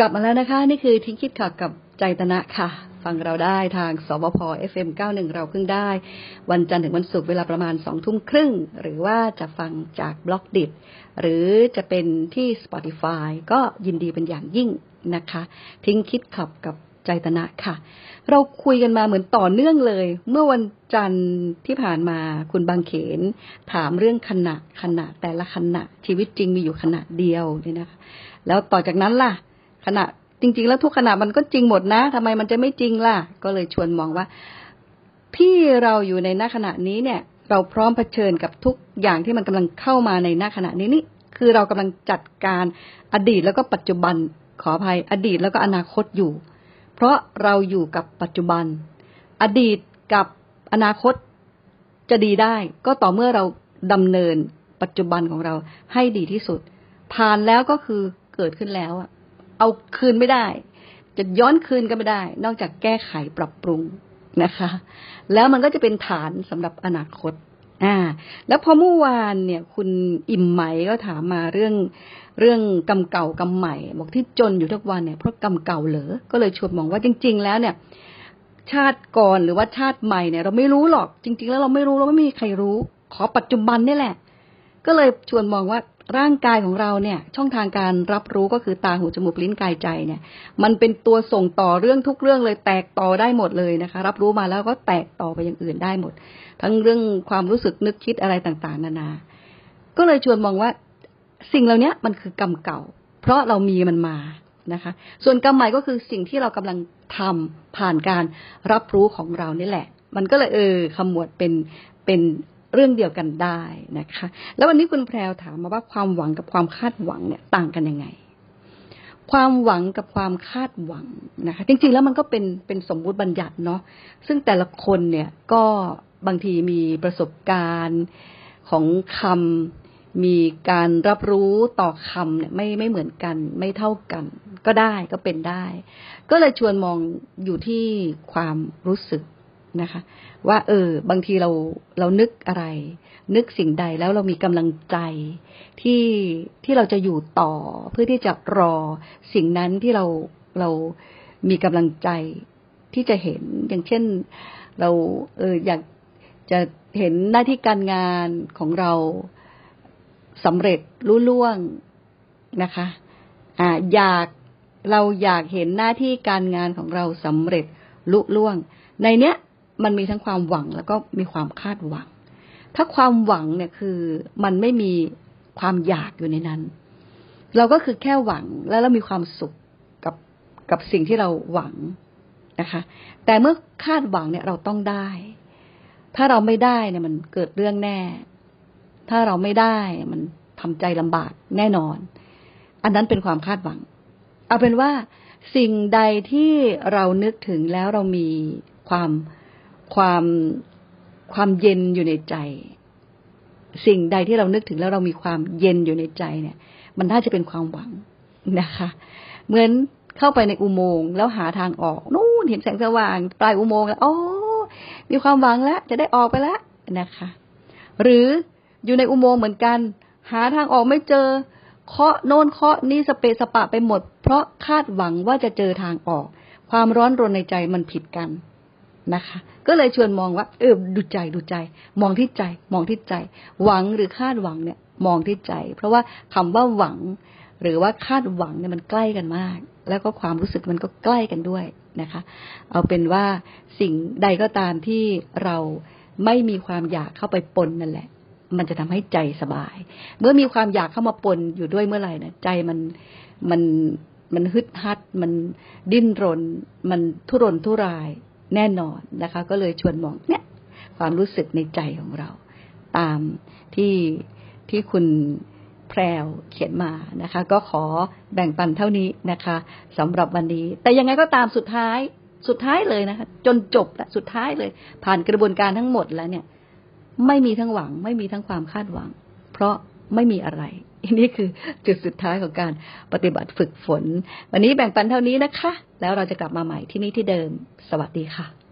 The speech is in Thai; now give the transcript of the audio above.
กลับมาแล้วนะคะ นี่คือทิ้งคิดข่าวกับใจตนะค่ะ ฟังเราได้ทางสบพ FM 91 เราเพิ่งได้ วันจันทร์ถึงวันศุกร์เวลาประมาณสองทุ่มครึ่ง หรือว่าจะฟังจากบล็อกดิบ หรือจะเป็นที่ Spotify ก็ยินดีเป็นอย่างยิ่งนะคะ ทิ้งคิดขับกับใจตนะค่ะ เราคุยกันมาเหมือนต่อเนื่องเลย เมื่อวันจันทร์ที่ผ่านมาคุณบางเขน ถามเรื่องขณะขณะแต่ละขณะชีวิตจริงมีอยู่ขณะเดียวเนี่ยนะคะแล้วต่อจากนั้นล่ะ ขณะจริง ๆ แล้วทุกขณะมันก็จริงหมดนะทำไมมันจะไม่จริงล่ะ ก็เลยชวนมองว่า ที่เราอยู่ในณขณะนี้เนี่ย เราพร้อมเผชิญกับทุกอย่างที่มันกำลังเข้ามาในณขณะนี้นี่คือเรากำลังจัดการอดีตแล้วก็ปัจจุบันขออภัย อดีตแล้วก็อนาคตอยู่ เพราะเราอยู่กับปัจจุบัน อดีตกับอนาคตจะดีได้ ก็ต่อเมื่อเราดำเนินปัจจุบันของเราให้ดีที่สุด ผ่านแล้วก็คือเกิดขึ้นแล้วอะ เอาคืนไม่ได้ จะย้อนคืนก็ไม่ได้ นอกจากแก้ไขปรับปรุงนะคะ แล้วมันก็จะเป็นฐานสำหรับอนาคตอ่า แล้วพอเมื่อวานเนี่ย คุณอิ่มไหมก็ถามมาเรื่องเรื่องกรรมเก่ากรรมใหม่ บอกที่จนอยู่ทุกวันเนี่ยเพราะกรรมเก่าเหรอก็เลยชวนมองว่าจริง ๆ แล้วเนี่ย ชาติก่อนหรือว่าชาติใหม่เนี่ย เราไม่รู้หรอกจริง ๆ แล้วเราไม่รู้เราไม่มีใครรู้ ขอปัจจุบันนี่แหละ ก็เลยชวนมองว่า ร่างกายของเราเนี่ย ช่องทางการรับรู้ก็คือตาหูจมูกลิ้นกายใจเนี่ย มันเป็นตัวส่งต่อเรื่องทุกเรื่องเลยแตกต่อได้หมดเลยนะคะ รับรู้มาแล้วก็แตกต่อไปอย่างอื่นได้หมด ทั้งเรื่องความรู้สึกนึกคิดอะไรต่างๆ นานา ก็เลยชวนมองว่าสิ่งเหล่านี้มันคือกรรมเก่า เพราะเรามีมันมานะคะ ส่วนกรรมใหม่ก็คือสิ่งที่เรากำลังทำผ่านการรับรู้ของเรานี่แหละ มันก็เลยเออขมวดเป็นเป็น เรื่องเดียวกันได้นะคะ แล้ววันนี้คุณแพรวถามมาว่าความหวังกับความคาดหวังเนี่ยต่างกันยังไง ความหวังกับความคาดหวังนะคะ จริงๆแล้วมันก็เป็นเป็นสมมุติบัญญัติเนาะซึ่งแต่ละคนเนี่ยก็บางทีมีประสบการณ์ของคำมีการรับรู้ต่อคำเนี่ยไม่ไม่เหมือนกัน ไม่เท่ากัน ก็ได้ก็เป็นได้ ก็เลยชวนมองอยู่ที่ความรู้สึก นะคะ ว่าเออ บางทีเราเรานึกอะไร นึกสิ่งใดแล้วเรามีกำลังใจที่ที่เราจะอยู่ต่อ เพื่อที่จะรอสิ่งนั้นที่เราเรามีกำลังใจที่จะเห็นอย่างเช่น เราเอออยากจะเห็นหน้าที่การงานของเราสำเร็จรุ่ล่วงนะคะอ่าอยากเราอยากเห็นหน้าที่การงานของเราสำเร็จลุล่วง ในเนี้ย มันมีทั้งความหวังแล้วก็มีความคาดหวัง ถ้าความหวังเนี่ยคือมันไม่มีความอยากอยู่ในนั้น เราก็คือแค่หวังแล้วเรามีความสุขกับกับสิ่งที่เราหวังนะคะ แต่เมื่อคาดหวังเนี่ยเราต้องได้ ถ้าเราไม่ได้เนี่ยมันเกิดเรื่องแน่ ถ้าเราไม่ได้มันทำใจลำบากแน่นอน อันนั้นเป็นความคาดหวัง เอาเป็นว่าสิ่งใดที่เรานึกถึงแล้วเรามีความ ความความเย็นอยู่ในใจ สิ่งใดที่เรานึกถึงแล้วเรามีความเย็นอยู่ในใจเนี่ย มันน่าจะเป็นความหวังนะคะ เหมือนเข้าไปในอุโมงค์แล้วหาทางออกนู่นเห็นแสงสว่างปลายอุโมงค์แล้วโอ้มีความหวังแล้วจะได้ออกไปแล้วนะคะ หรืออยู่ในอุโมงค์เหมือนกัน หาทางออกไม่เจอเคาะโน่นเคาะนี่สเปสปะไปหมด เพราะคาดหวังว่าจะเจอทางออก ความร้อนรนในใจมันผิดกัน นะคะ ก็เลยชวนมองว่า เออดูใจดูใจ มองที่ใจ มองที่ใจ หวังหรือคาดหวังเนี่ยมองที่ใจ เพราะว่าคำว่าหวัง หรือว่าคาดหวังเนี่ยมันใกล้กันมาก แล้วก็ความรู้สึกมันก็ใกล้กันด้วยนะคะ เอาเป็นว่าสิ่งใดก็ตามที่เราไม่มีความอยากเข้าไปปนนั่นแหละ มันจะทำให้ใจสบาย เมื่อมีความอยากเข้ามาปนอยู่ด้วยเมื่อไหร่นะใจมันมันมันฮึดฮัด มันดิ้นรน มันทุรนทุราย แน่นอนนะคะ ก็เลยชวนมองเนี่ยความรู้สึกในใจของเรา ตามที่ที่คุณแพรวเขียนมานะคะ ก็ขอแบ่งปันเท่านี้นะคะสำหรับวันนี้ แต่ยังไงก็ตามสุดท้ายสุดท้ายเลยนะคะ จนจบและสุดท้ายเลย ผ่านกระบวนการทั้งหมดแล้วเนี่ย ไม่มีทั้งหวัง ไม่มีทั้งความคาดหวัง เพราะ ไม่มีอะไรอันนี้คือจุดสุดท้ายของการปฏิบัติฝึกฝน วันนี้แบ่งปันเท่านี้นะคะ แล้วเราจะกลับมาใหม่ที่นี่ที่เดิม สวัสดีค่ะ